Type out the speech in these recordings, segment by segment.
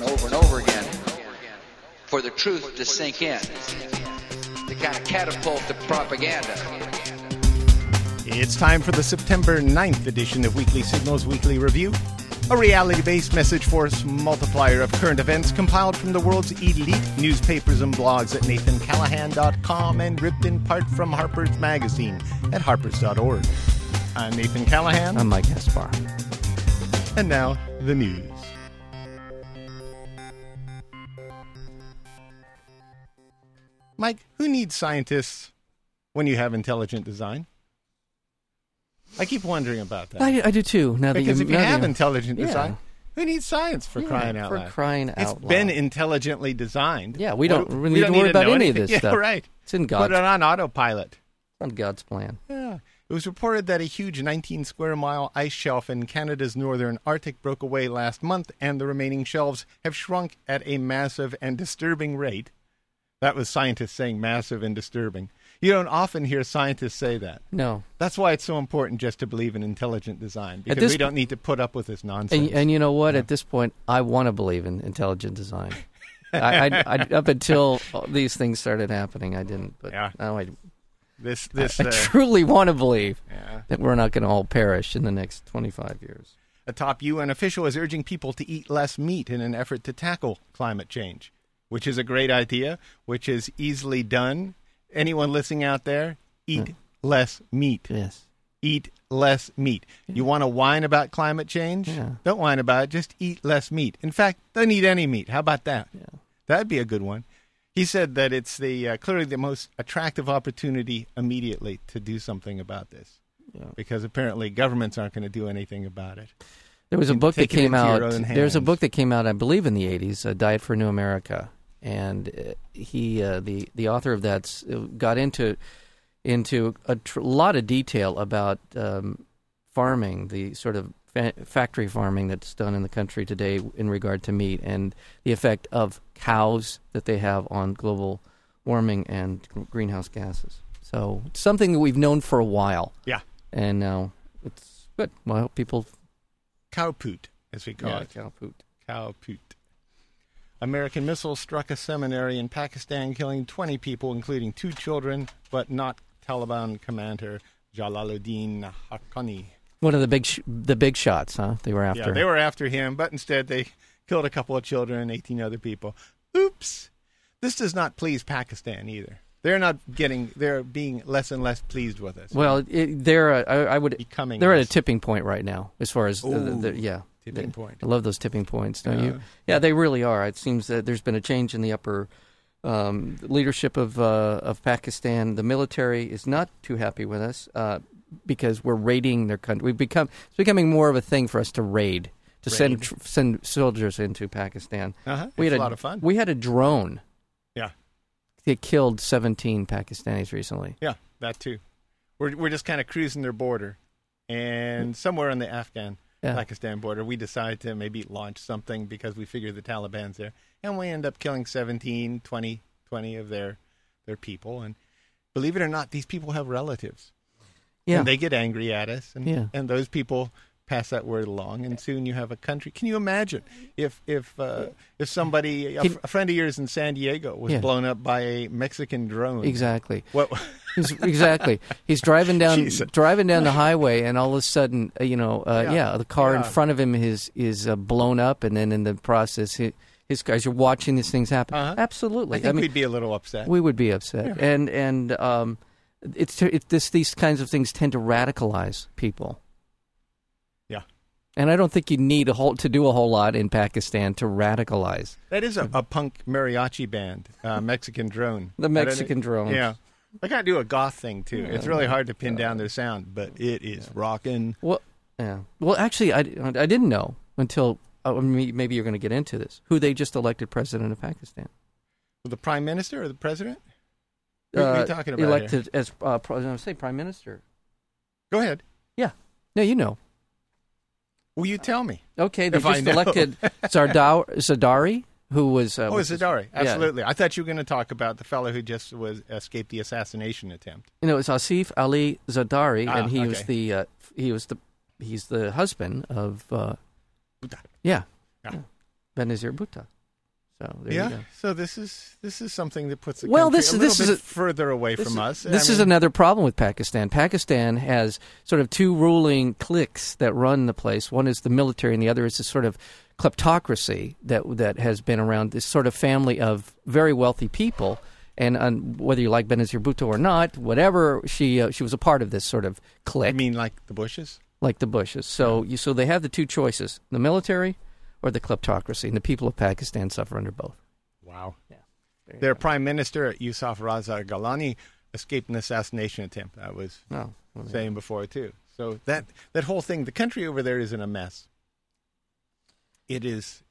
and over and over again for the truth to sink in, to kind of catapult the propaganda. It's time for the September 9th edition of Weekly Signals Weekly Review, a reality based message force multiplier of current events compiled from the world's elite newspapers and blogs at nathancallahan.com and ripped in part from Harper's Magazine at harpers.org. I'm Nathan Callahan. I'm Mike Gaspar. And now, the news. Mike, who needs scientists when you have intelligent design? I keep wondering about that. I, I do too. Now because that if you, you now have intelligent Yeah. design, who needs science for Yeah, crying out for loud? crying out It's out been intelligently designed. Yeah, we don't really need to worry need about any of this yeah, stuff. right. It's in Put God's, it on autopilot. on God's plan. Yeah. It was reported that a huge 19 square mile ice shelf in Canada's northern Arctic broke away last month, and the remaining shelves have shrunk at a massive and disturbing rate. That was scientists saying massive and disturbing. You don't often hear scientists say that. No, That's why it's so important just to believe in intelligent design, because we don't need to put up with this nonsense. and, and you know what? At this point, I want to believe in intelligent design. I, I, I, up until these things started happening, I didn't. But Yeah. now I, this, this, I uh, truly want to believe yeah. that we're not going to all perish in the next 25 years. A top UN official is urging people to eat less meat in an effort to tackle climate change, which is a great idea, which is easily done. Anyone listening out there, eat less meat. Yes. Eat less meat. You want to whine about climate change? Yeah. Don't whine about it. Just eat less meat. In fact, don't eat any meat. How about that? Yeah. That'd be a good one. He said that it's the uh, clearly the most attractive opportunity immediately to do something about this, Yeah. because apparently governments aren't going to do anything about it. There was a book that came out. There's a book that came out, I believe, in the '80s, "A "Diet for New America," and uh, he, uh, the the author of that, uh, got into into a tr- lot of detail about um, farming, the sort of fa- factory farming that's done in the country today in regard to meat, and the effect of cows that they have on global warming and gr- greenhouse gases. So it's something that we've known for a while, Yeah. and now it's good. Well, people Cow poot, as we call yeah, it. cow poop. Cow poot. American missiles struck a seminary in Pakistan, killing 20 people, including two children, but not Taliban commander Jalaluddin Haqqani. One of the big sh- the big shots, huh? They were after. Yeah, they were after him, but instead they killed a couple of children and 18 other people. Oops. This does not please Pakistan either. They're not getting, they're being less and less pleased with us. Well, it, they're I, I would Becoming they're at a tipping point right now as far as the, the, the- yeah tipping point. I love those tipping points, don't Yeah. you? Yeah, they really are. It seems that there's been a change in the upper um, leadership of uh, of Pakistan. The military is not too happy with us uh, because we're raiding their country. We've become it's becoming more of a thing for us to raid to send tr- send soldiers into Pakistan. Uh-huh. We it's had a lot of fun. We had a drone. Yeah. It killed 17 Pakistanis recently. Yeah, that too. We're we're just kind of cruising their border, and somewhere on the Afghan Yeah. Pakistan border, we decide to maybe launch something because we figure the Taliban's there, and we end up killing 17, 20, 20 of their their people. And believe it or not, these people have relatives, Yeah. and they get angry at us, and Yeah. and those people pass that word along, and soon you have a country. Can you imagine if if uh, if somebody a, Can- fr- a friend of yours in San Diego was Yeah. blown up by a Mexican drone? Exactly. What? Exactly. He's driving down Jesus. driving down the highway, and all of a sudden, uh, you know, uh, Yeah. yeah. the car in front of him is is uh, blown up, and then in the process, hi his guys are watching these things happen. Uh-huh. Absolutely. I think mean, we'd be a little upset. we would be upset, and and um, it's it, this these kinds of things tend to radicalize people. Yeah. And I don't think you need a whole to do a whole lot in Pakistan to radicalize that is a, a punk mariachi band, uh, Mexican drone. the Mexican drone. Yeah. They kind of do a goth thing too. Yeah, it's really hard to pin down their sound, but it is rocking. Well, yeah. Well, actually, I, I didn't know until uh, maybe you're going to get into this. Who they just elected president of Pakistan? The prime minister or the president? Who, are Uh, you talking about? here? elected as uh, pro- I to say prime minister. Go ahead. Yeah. No, you know. Will you tell me? Okay, they just elected Zardar- Zadari, who was uh, oh, was- Zadari. yeah. Absolutely. I thought you were going to talk about the fellow who just was escaped the assassination attempt. You know, it's Asif Ali Zardari, Ah, and he was the uh, he was the he's the husband of uh, Buddha. yeah, Yeah. yeah. Benazir Bhutto. So yeah. So this is this is something that puts the Well, this- a this is a- further away from is- us. This I is mean, another problem with Pakistan. Pakistan has sort of two ruling cliques that run the place. One is the military, and the other is this sort of kleptocracy that that has been around. This sort of family of very wealthy people, and whether you like Benazir Bhutto or not, whatever she uh, she was a part of this sort of clique. I mean, like the Bushes. like the Bushes. So you so they have the two choices: the military or the kleptocracy, and the people of Pakistan suffer under both. Wow. You Their prime minister Yusuf Raza Gilani escaped an assassination attempt. I was well, there- saying before too. So that that whole thing, the country over there is in a mess. It is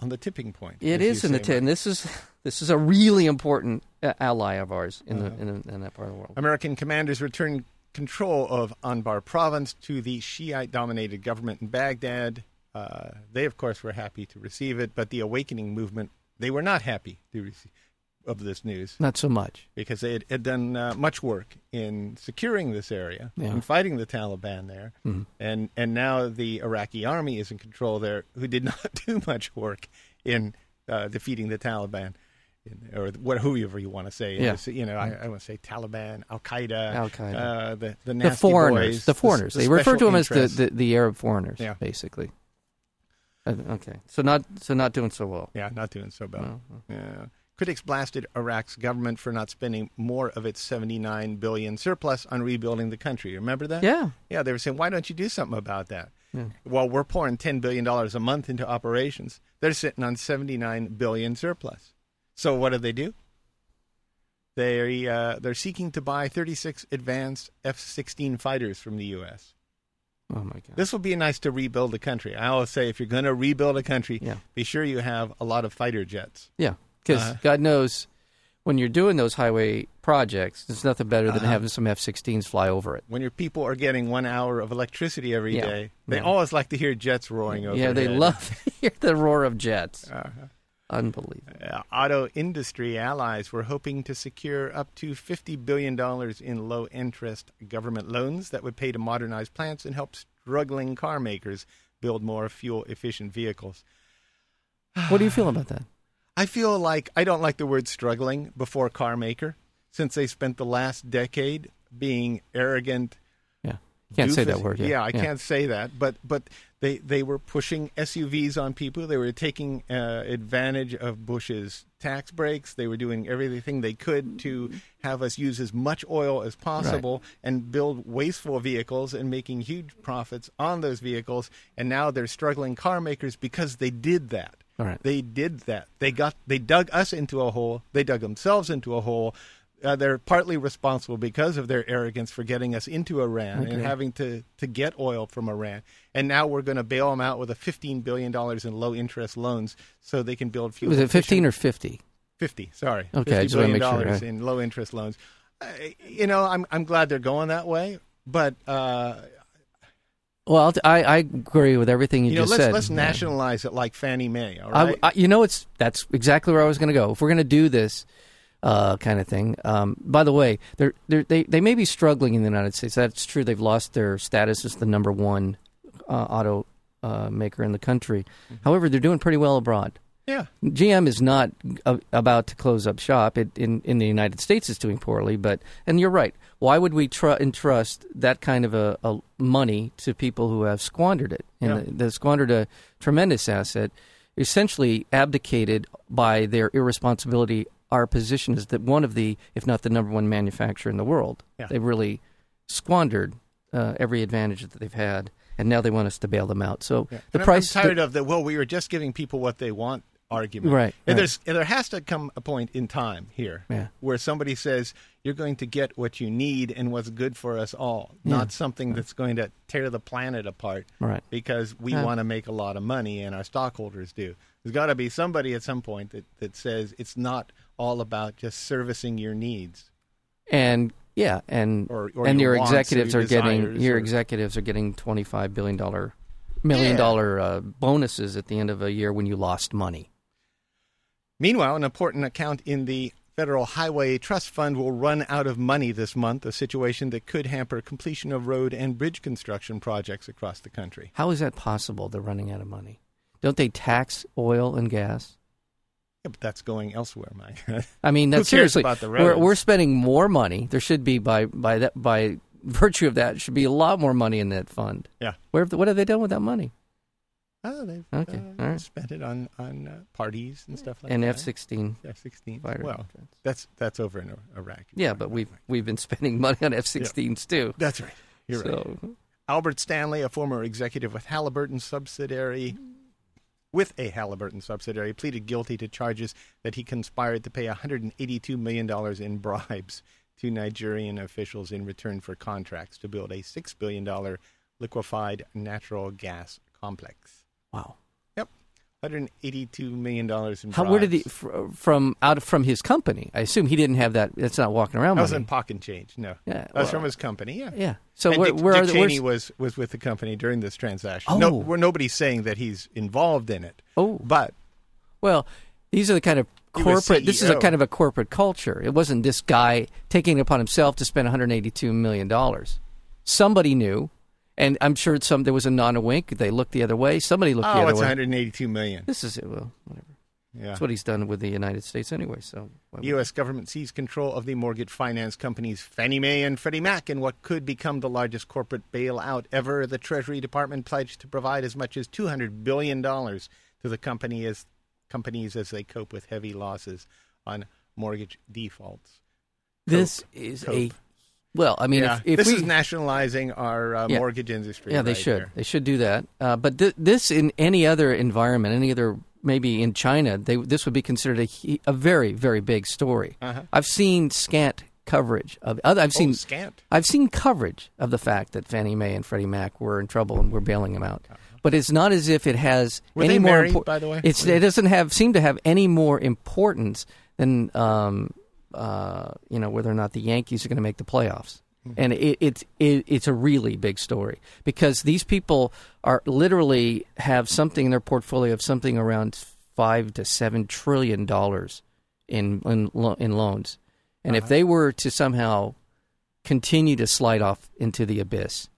on the tipping point. It is in the ten. This is this is a really important uh, ally of ours in Uh-huh. the in, in that part of the world. American commanders returned control of Anbar province to the Shiite-dominated government in Baghdad. Uh, they, of course, were happy to receive it, but the awakening movement they were not happy to receive of this news Not so much. because they had, had done uh, much work in securing this area Yeah. and fighting the Taliban there, Mhm. and and now the Iraqi army is in control there, who did not do much work in uh, defeating the Taliban, in, or what whoever you want to say. Yeah. You know, I, I want to say Taliban, Al Qaeda, Al-Qaeda. uh, the the, The foreigners. boys, the foreigners. the they refer to them as the, the, the Arab foreigners, Yeah. basically. Uh, okay, so not so not doing so well. yeah, not doing so well. No. Yeah. Critics blasted Iraq's government for not spending more of its 79 billion surplus on rebuilding the country. Remember that? Yeah, Yeah, they were saying, why don't you do something about that? Yeah. Well, we're pouring $10 billion a month into operations. They're sitting on 79 billion surplus. So what do they do? They, uh, they're seeking to buy 36 advanced F 16 fighters from the U.S. Oh my God. This will be nice to rebuild the country. I always say if you're going to rebuild a country, Yeah. be sure you have a lot of fighter jets. Yeah, because Uh-huh. God knows when you're doing those highway projects, there's nothing better than Uh-huh. having some F-16s fly over it. When your people are getting one hour of electricity every day, Yeah. they Yeah. always like to hear jets roaring over. Yeah, they love to hear the roar of jets. Uh-huh. Unbelievable. Uh, auto industry allies were hoping to secure up to $50 billion in low interest government loans that would pay to modernize plants and help struggling car makers build more fuel efficient vehicles. What do you feel about that? I feel like I don't like the word struggling before car maker since they spent the last decade being arrogant. Yeah, can't say that word. Yeah, Yeah, I can't say that. But but they they were pushing SUVs on people. They were taking uh, advantage of Bush's tax breaks. They were doing everything they could to have us use as much oil as possible and build wasteful vehicles and making huge profits on those vehicles. And now they're struggling car makers because they did that. All right. They did that. They got they dug us into a hole. They dug themselves into a hole. Uh, they're partly responsible because of their arrogance for getting us into Iran and having to, to get oil from Iran. And now we're going to bail them out with a $15 billion in low interest loans so they can build fuel. Was it 15 or 50? 50, sorry. Okay, I 50 just wanna billion make sure, dollars right. in low interest loans. Uh, you know, I'm, I'm glad they're going that way. But, uh, Well, I, I agree with everything you, you know, just let's, said. let's Yeah. nationalize it like Fannie Mae, all I. I- you know, it's that's exactly where I was going to go. If we're going to do this uh, kind of thing, um, by the way, they're, they're, they they may be struggling in the United States. That's true. They've lost their status as the number one uh, auto uh, maker in the country. Mm-hmm. However, they're doing pretty well abroad. yeah. GM is not uh, about to close up shop. It, in in the United States, it's doing poorly. But and you're right. Why would we tr- entrust that kind of a, a money to people who have squandered it and Yeah. they squandered a tremendous asset, essentially abdicated by their irresponsibility? Our position is that one of the, if not the number one manufacturer in the world. Yeah. They really squandered uh, every advantage that they've had, and now they want us to bail them out. So Yeah. the And price. I'm tired of the well, we were just giving people what they want argument. Right, And right. there's and there has to come a point in time here Yeah. where somebody says you're going to get what you need and what's good for us all, not something that's going to tear the planet apart. Right. Because we want to make a lot of money and our stockholders do. There's got to be somebody at some point that, that says it's not all about just servicing your needs. and yeah, and Or- or and your your executives your are getting your or- executives are getting twenty five billion dollar million Yeah. dollar uh, bonuses at the end of a year when you lost money. Meanwhile, an important account in the Federal Highway Trust Fund will run out of money this month, a situation that could hamper completion of road and bridge construction projects across the country. How is that possible? They're running out of money. Don't they tax oil and gas? Yeah, but that's going elsewhere, Mike. I mean, that's seriously. about the we're, we're spending more money. There should be by by that by virtue of that should be a lot more money in that fund. yeah. Where have, what have they done with that money? Oh, they've Okay, uh, right. spent it on on uh, parties and stuff like and that. And F sixteen F sixteen. Well, that's that's over in Iraq. yeah, but we've we've been spending money on F 16s too. That's right. You're right. Albert Stanley, a former executive with Halliburton subsidiary, with a Halliburton subsidiary, pleaded guilty to charges that he conspired to pay 182 million dollars in bribes to Nigerian officials in return for contracts to build a six billion dollar liquefied natural gas complex. wow. Yep, 182 million dollars in. How where did he fr- from out of, from his company? I assume he didn't have that. That's not walking around. That money. wasn't pocket change. No, Yeah, that was from his company. Yeah. Yeah. So and where, Dick, where Dick the, Cheney was was with the company during this transaction. Oh. No, where nobody's saying that he's involved in it. Oh. but Well, these are the kind of corporate. This is a kind of a corporate culture. It wasn't this guy taking it upon himself to spend 182 million dollars. Somebody knew, and I'm sure some there was a a wink. They looked the other way. Somebody looked the oh, other way. oh, it's 182 million. This is it. Well, whatever. Yeah. That's what he's done with the United States anyway. So U.S. government seized control of the mortgage finance companies Fannie Mae and Freddie Mac in what could become the largest corporate bailout ever. The Treasury Department pledged to provide as much as $200 billion to the company as, companies as they cope with heavy losses on mortgage defaults. this is a Cope. Well. I mean, yeah, if, if this we, is nationalizing our uh, Yeah. mortgage industry. Yeah, they right should. there. They should do that. Uh, but th- this, in any other environment, any other maybe in China, they, this would be considered a, a very, very big story. Uh-huh. I've seen scant coverage of. Other, I've seen oh, scant. I've seen coverage of the fact that Fannie Mae and Freddie Mac were in trouble and we're bailing them out. But it's not as if it has Were any more. married, impor- by the way? It's, it doesn't have seem to have any more importance than um, uh, you know whether or not the Yankees are going to make the playoffs. Hmm. And it, it's it, it's a really big story because these people are literally have something in their portfolio of something around five to seven trillion dollars in in, lo- in loans, and Uh-huh. if they were to somehow continue to slide off into the abyss,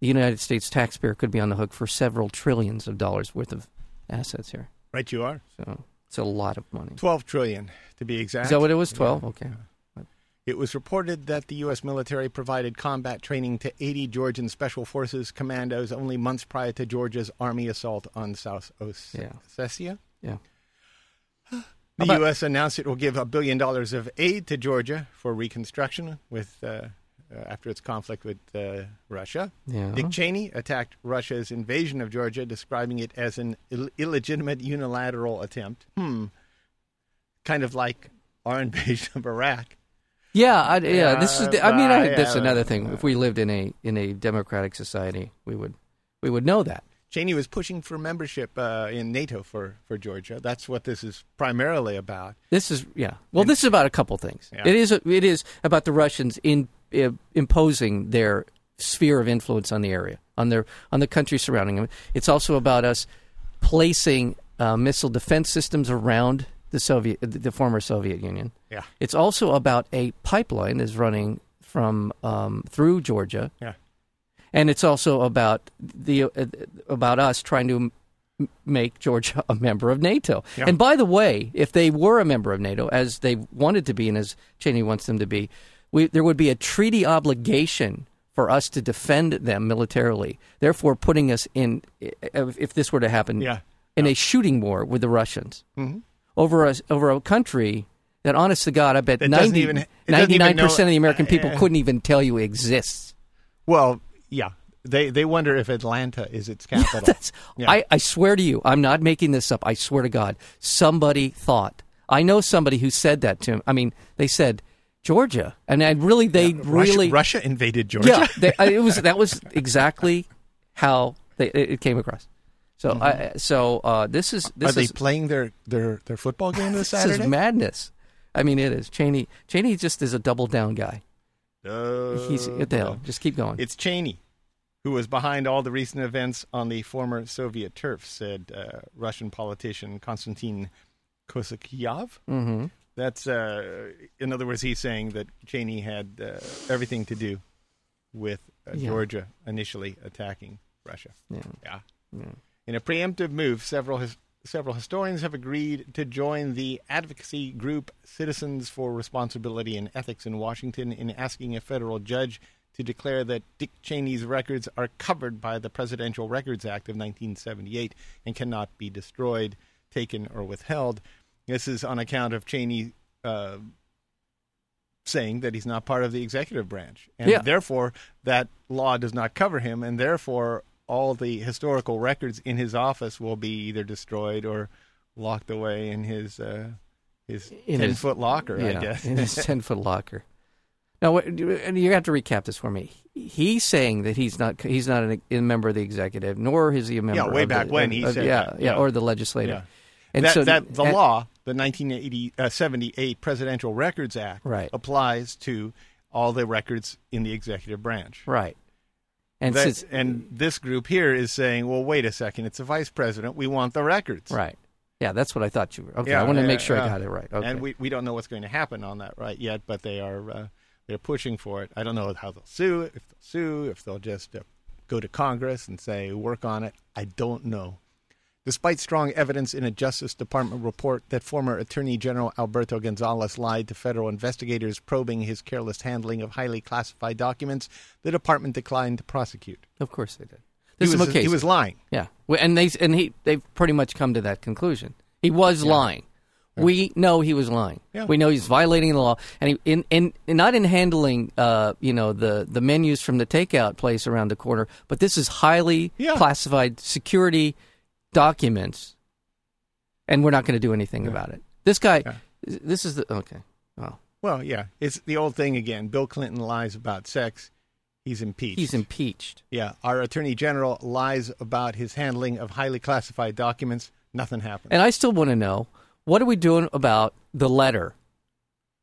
the United States taxpayer could be on the hook for several trillions of dollars worth of assets here. Right, you are. So it's a lot of money. 12 trillion, to be exact. Is that what it was? Twelve? Okay. It was reported that the U.S. military provided combat training to 80 Georgian Special Forces commandos only months prior to Georgia's army assault on South Ossetia. Yeah. The about- U.S. announced it will give a billion dollars of aid to Georgia for reconstruction with uh, after its conflict with uh, Russia. Yeah. Dick Cheney attacked Russia's invasion of Georgia, describing it as an Ill- illegitimate unilateral attempt. Hmm. Kind of like our invasion of Iraq. Yeah, I, yeah. This is. The, I mean, I, Uh, that's another thing. If we lived in a in a democratic society, we would we would know that. Cheney was pushing for membership uh, in NATO for, for Georgia. That's what this is primarily about. This is yeah. Well, this is about a couple things. Yeah. It is it is about the Russians in uh, imposing their sphere of influence on the area, on their on the country surrounding them. It's also about us placing uh, missile defense systems around the Soviet, the former Soviet Union. Yeah. It's also about a pipeline that's running from um, through Georgia, Yeah. and it's also about the uh, about us trying to m- make Georgia a member of NATO. Yeah. And by the way, if they were a member of NATO, as they wanted to be, and as Cheney wants them to be, we, there would be a treaty obligation for us to defend them militarily. Therefore, putting us in, if this were to happen, Yeah. in a shooting war with the Russians hmm over a over a country that, honest to God, I bet That 90, even- it doesn't even 99 percent know- of the American people uh, couldn't even tell you exists. Well, yeah. They they wonder if Atlanta is its capital. That's, Yeah. I, I swear to you, I'm not making this up. I swear to God, somebody thought. I know somebody who said that to him. I mean, they said Georgia, and I really, they Russia, really, Russia invaded Georgia. yeah, they, I, it was that was exactly how they, it, came across. So, I, so uh, this is Are this they playing their, their, their football game this this Saturday? is madness. I mean, it is Cheney. Cheney just is a double down guy. Uh, He's what the hell? Just keep going. It's Cheney who was behind all the recent events on the former Soviet turf, said uh, Russian politician Konstantin Kosachev. mm-hmm. That's, uh, in other words, he's saying that Cheney had uh, everything to do with uh, Yeah. Georgia initially attacking Russia. Yeah. Yeah. yeah. In a preemptive move, several his, several historians have agreed to join the advocacy group Citizens for Responsibility and Ethics in Washington in asking a federal judge to declare that Dick Cheney's records are covered by the Presidential Records Act of 1978 and cannot be destroyed, taken, or withheld. This is on account of Cheney uh, saying that he's not part of the executive branch, and Yeah. therefore that law does not cover him, and therefore all the historical records in his office will be either destroyed or locked away in his uh, his In ten his- foot locker. I guess. in his ten foot locker. Now, and you have to recap this for me. He's saying that he's not he's not an, a member of the executive, nor is he a member. Yeah, way of back the, when he of- said yeah, that, yeah, yeah. or the legislative. Yeah. And that, so that the and- law, the 1978 Presidential Records Act, Right. applies to all the records in the executive branch. right? And That- since and this group here is saying, well, wait a second, it's a vice president. We want the records. right, yeah, that's what I thought you were. Okay, Yeah, I want to yeah, make sure I got it right. Okay. And we, we don't know what's going to happen on that right yet, but they are uh, they're pushing for it. I don't know how they'll sue, if they'll sue, if they'll just uh, go to Congress and say work on it. I don't know. Despite strong evidence in a Justice Department report that former Attorney General Alberto Gonzales lied to federal investigators probing his careless handling of highly classified documents, the department declined to prosecute. of course they did. He This was, case. he was lying. Yeah, and they and he they've pretty much come to that conclusion. He was lying. We know he was lying. Yeah. We know he's violating the law, and he in, in, in not in handling uh, you know the the menus from the takeout place around the corner, but this is highly Yeah. classified security documents, and we're not going to do anything about it. This guy, Yeah. this is the okay. Well, Well, yeah, it's the old thing again. Bill Clinton lies about sex. He's impeached. he's impeached. Yeah, our attorney general lies about his handling of highly classified documents. Nothing happened. And I still want to know what are we doing about the letter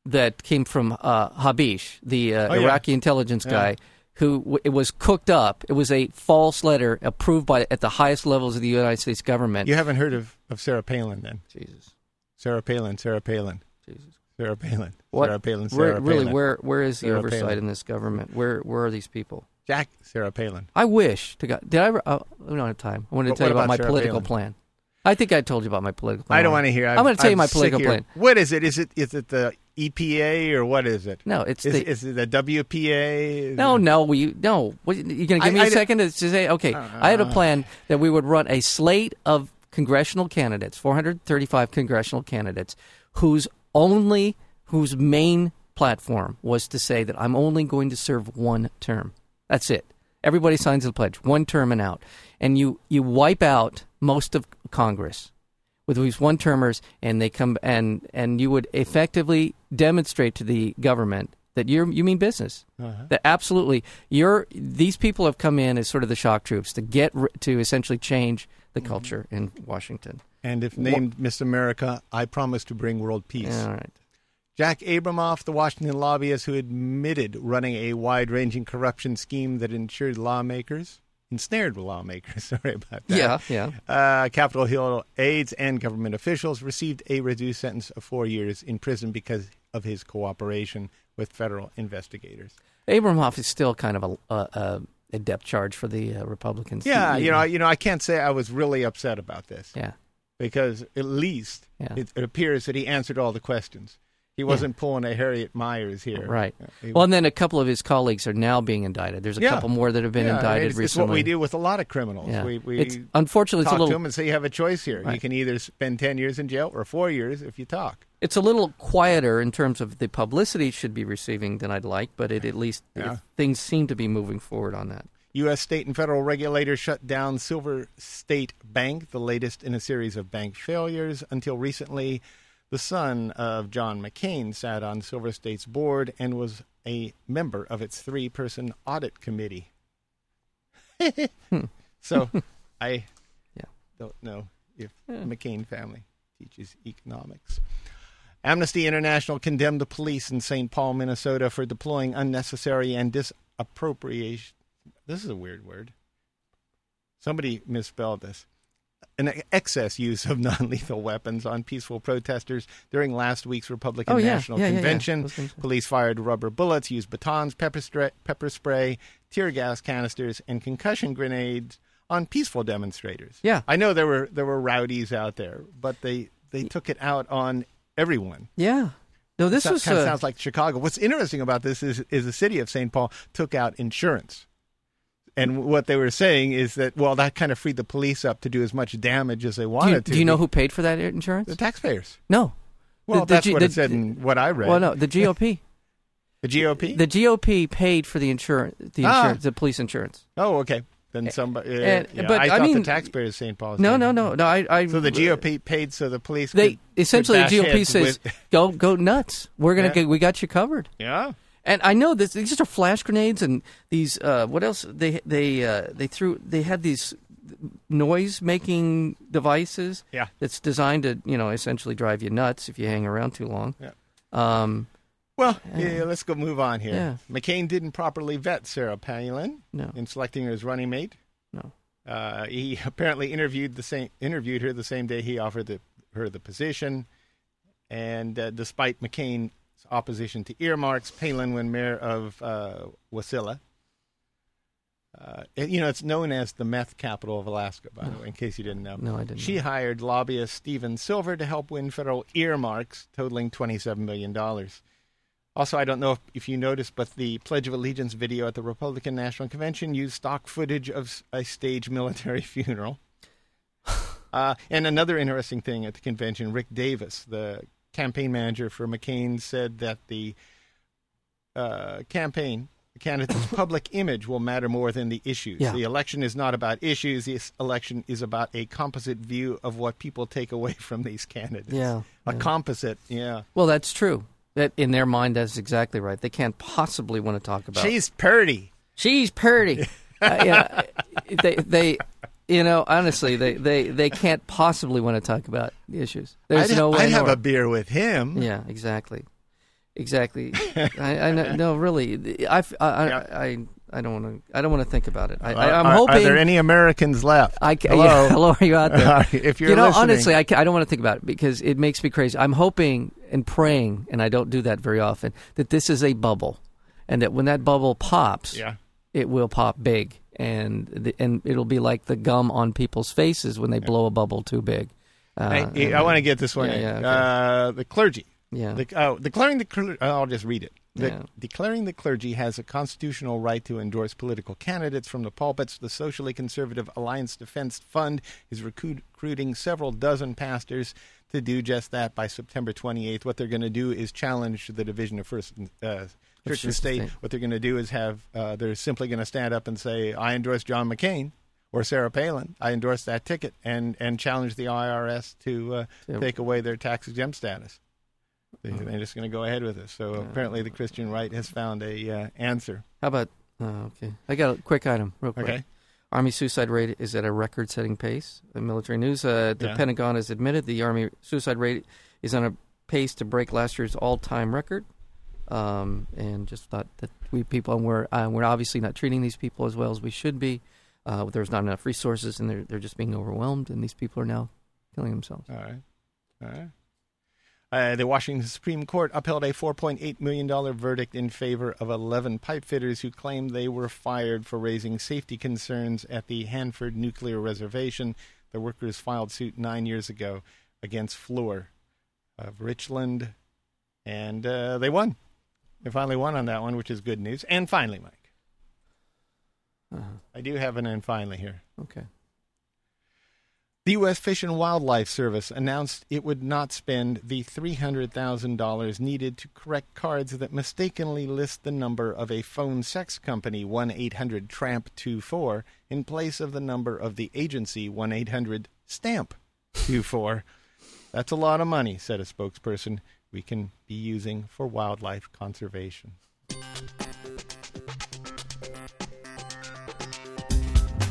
that came from uh, Habbush, the uh, Oh, yeah. Iraqi intelligence Yeah. Who it was cooked up. It was a false letter approved by at the highest levels of the United States government. you haven't heard of, of Sarah Palin then? Jesus, Sarah Palin, Sarah Palin, Jesus. Sarah Palin, What? Sarah Palin, Where- Sarah really, Palin. where where is the Sarah oversight Palin. in this government? Where where are these people? Jack Sarah Palin. I wish to God. Did I? ever- Oh, we don't have time. I wanted to But tell you about, about my Sarah political Palin? plan. I think I told you about my political plan. I don't want to hear. I'm going to tell you my political plan. What is it? Is it is it the EPA or what is it? No, it's Is, the is it the WPA? No, no, we no. What, you going to give I- me a I- second to say? Okay, I had a ah. plan that we would run a slate of congressional candidates, 435 congressional candidates, whose only, whose main platform was to say that I'm only going to serve one term. That's it. Everybody signs the pledge, one term and out, and you you wipe out most of Congress with these one termers and they come and and you would effectively demonstrate to the government that you you mean business Uh-huh. that absolutely you're these people have come in as sort of the shock troops to get to essentially change the Mm-hmm. culture in Washington And if named Miss America, I promise to bring world peace. all right Jack Abramoff, the Washington lobbyist who admitted running a wide ranging corruption scheme that ensured lawmakers, ensnared with lawmakers, sorry about that. yeah yeah Uh, Capitol Hill aides and government officials received a reduced sentence of four years in prison because of his cooperation with federal investigators. Abramoff is still kind of a a, a, depth charge for the uh, Republicans Yeah, you know, you know, I can't say I was really upset about this yeah because at least Yeah. it, it appears that he answered all the questions. He wasn't pulling a Harriet Miers here. right he- well and then a couple of his colleagues are now being indicted there's a Yeah. couple more that have been Yeah, indicted it's, it's recently what we do with a lot of criminals. yeah We, we it's unfortunately it's talk a little to them and say you have a choice here. You can either spend 10 years in jail or four years if you talk. It's a little quieter in terms of the publicity it should be receiving than I'd like, but it at least Yeah. things seem to be moving forward on that. U.S. state and federal regulators shut down Silver State Bank, the latest in a series of bank failures. Until recently, the son of John McCain sat on Silver State's board and was a member of its three person audit committee. so I Yeah. don't know if Yeah. McCain family teaches economics. Amnesty International condemned the police in St. Paul, Minnesota for deploying unnecessary and disappropriation. This is a weird word. Somebody misspelled this. An excess use of non lethal weapons on peaceful protesters during last week's Republican Oh, yeah. National Yeah, yeah, yeah. Convention. say. Police fired rubber bullets, used batons, pepper, stra- pepper spray, tear gas canisters, and concussion grenades on peaceful demonstrators. Yeah. I know there were there were rowdies out there, but they they took it out on everyone. Yeah. No, this That was kind of uh, sounds like Chicago. What's interesting about this is is the city of St. Paul took out insurance. And what they were saying is that well, that kind of freed the police up to do as much damage as they do wanted you, to. do you know who paid for that insurance? the taxpayers? no. Well, The- the that's G- what the- it said in what I read. Well, no, the GOP. The GOP. the GOP paid for the insurance, the Ah. the police insurance. oh, okay. Then somebody. Uh, and- yeah, but, I I thought mean- the taxpayers of St. Paul. No, no, no, no. I, I So the GOP paid so the police. They could, essentially could the GOP says, with- "Go, go nuts. We're gonna Yeah. get, we got you covered." yeah. And I know this. These are flash grenades and these. Uh, what else? They they uh, they threw. They had these noise making devices. Yeah. That's designed to you know essentially drive you nuts if you hang around too long. Yeah. Um. Well, yeah, let's go move on here. Yeah. McCain didn't properly vet Sarah Palin No. in selecting her as running mate. No. Uh, he apparently interviewed the same interviewed her the same day he offered the, her the position, and uh, despite McCain's opposition to earmarks, Palin, when mayor of uh, Wasilla, uh, you know it's known as the meth capital of Alaska, by the way, in case you didn't know. No, I didn't. She know. hired lobbyist Steven Silver to help win federal earmarks totaling $27 million. Also, I don't know if, if you noticed, but the Pledge of Allegiance video at the Republican National Convention used stock footage of a staged military funeral. Uh, and another interesting thing at the convention, Rick Davis, the campaign manager for McCain, said that the uh, campaign, the candidate's public image will matter more than the issues. Yeah. The election is not about issues. This election is about a composite view of what people take away from these candidates. Yeah, A yeah. composite, yeah. Well, that's true. That in their mind, that's exactly right. They can't possibly want to talk about. She's pretty. She's pretty. uh, yeah, they, they, you know, honestly, they, they, they can't possibly want to talk about the issues. There's I'd, no way. I'd have nor- a beer with him. Yeah, exactly, exactly. I, I know, no, really, I, I, I, Yeah. I, I don't want to. I don't want to think about it. I, I'm hoping. Are there any Americans left? I Hello? yeah, hello, are you out there? if you're you know, listening. honestly, I, I don't want to think about it because it makes me crazy. I'm hoping and praying, and I don't do that very often, that this is a bubble, and that when that bubble pops, yeah. it will pop big, and the, and it'll be like the gum on people's faces when they blow a bubble too big. Uh, I, I want to get this one. Yeah, yeah, okay. uh, the clergy. yeah, The, oh, declaring the clergy. I'll just read it. The, Yeah. Declaring the clergy has a constitutional right to endorse political candidates from the pulpits. The socially conservative Alliance Defense Fund is recruit- recruiting several dozen pastors to do just that by September 28th. What they're going to do is challenge the division of first uh, church and state. What they're going to do is have uh, they're simply going to stand up and say, "I endorse John McCain." Or Sarah Palin, I endorse that ticket, and, and challenge the IRS to uh, Yeah. take away their tax exempt status. They, they're just going to go ahead with this. So apparently, the Christian right has found a uh, answer. How about? Oh, okay, I got a quick item, real quick. Okay. Army suicide rate is at a record-setting pace. The military news: uh, the Yeah. Pentagon has admitted the Army suicide rate is on a pace to break last year's all-time record. Um, and just thought that we people we're uh, we're obviously not treating these people as well as we should be. Uh, there's not enough resources, and they're they're just being overwhelmed, and these people are now killing themselves. All right. All right. Uh, the Washington Supreme Court upheld a $4.8 million verdict in favor of 11 pipe fitters who claimed they were fired for raising safety concerns at the Hanford Nuclear Reservation. The workers filed suit nine years ago against Fluor of Richland, and uh, they won. They finally won on that one, which is good news. And finally, Mike, Uh-huh. I do have an and finally here. Okay. The U.S. Fish and Wildlife Service announced it would not spend the $300,000 needed to correct cards that mistakenly list the number of a phone sex company 1 800 TRAMP 24 in place of the number of the agency 1 800 STAMP 24. That's a lot of money, said a spokesperson, we can be using for wildlife conservation.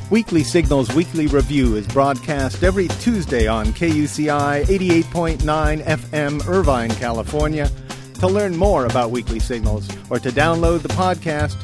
Weekly Signals Weekly Review is broadcast every Tuesday on KUCI 88.9 FM, Irvine, California. To learn more about Weekly Signals or to download the podcast,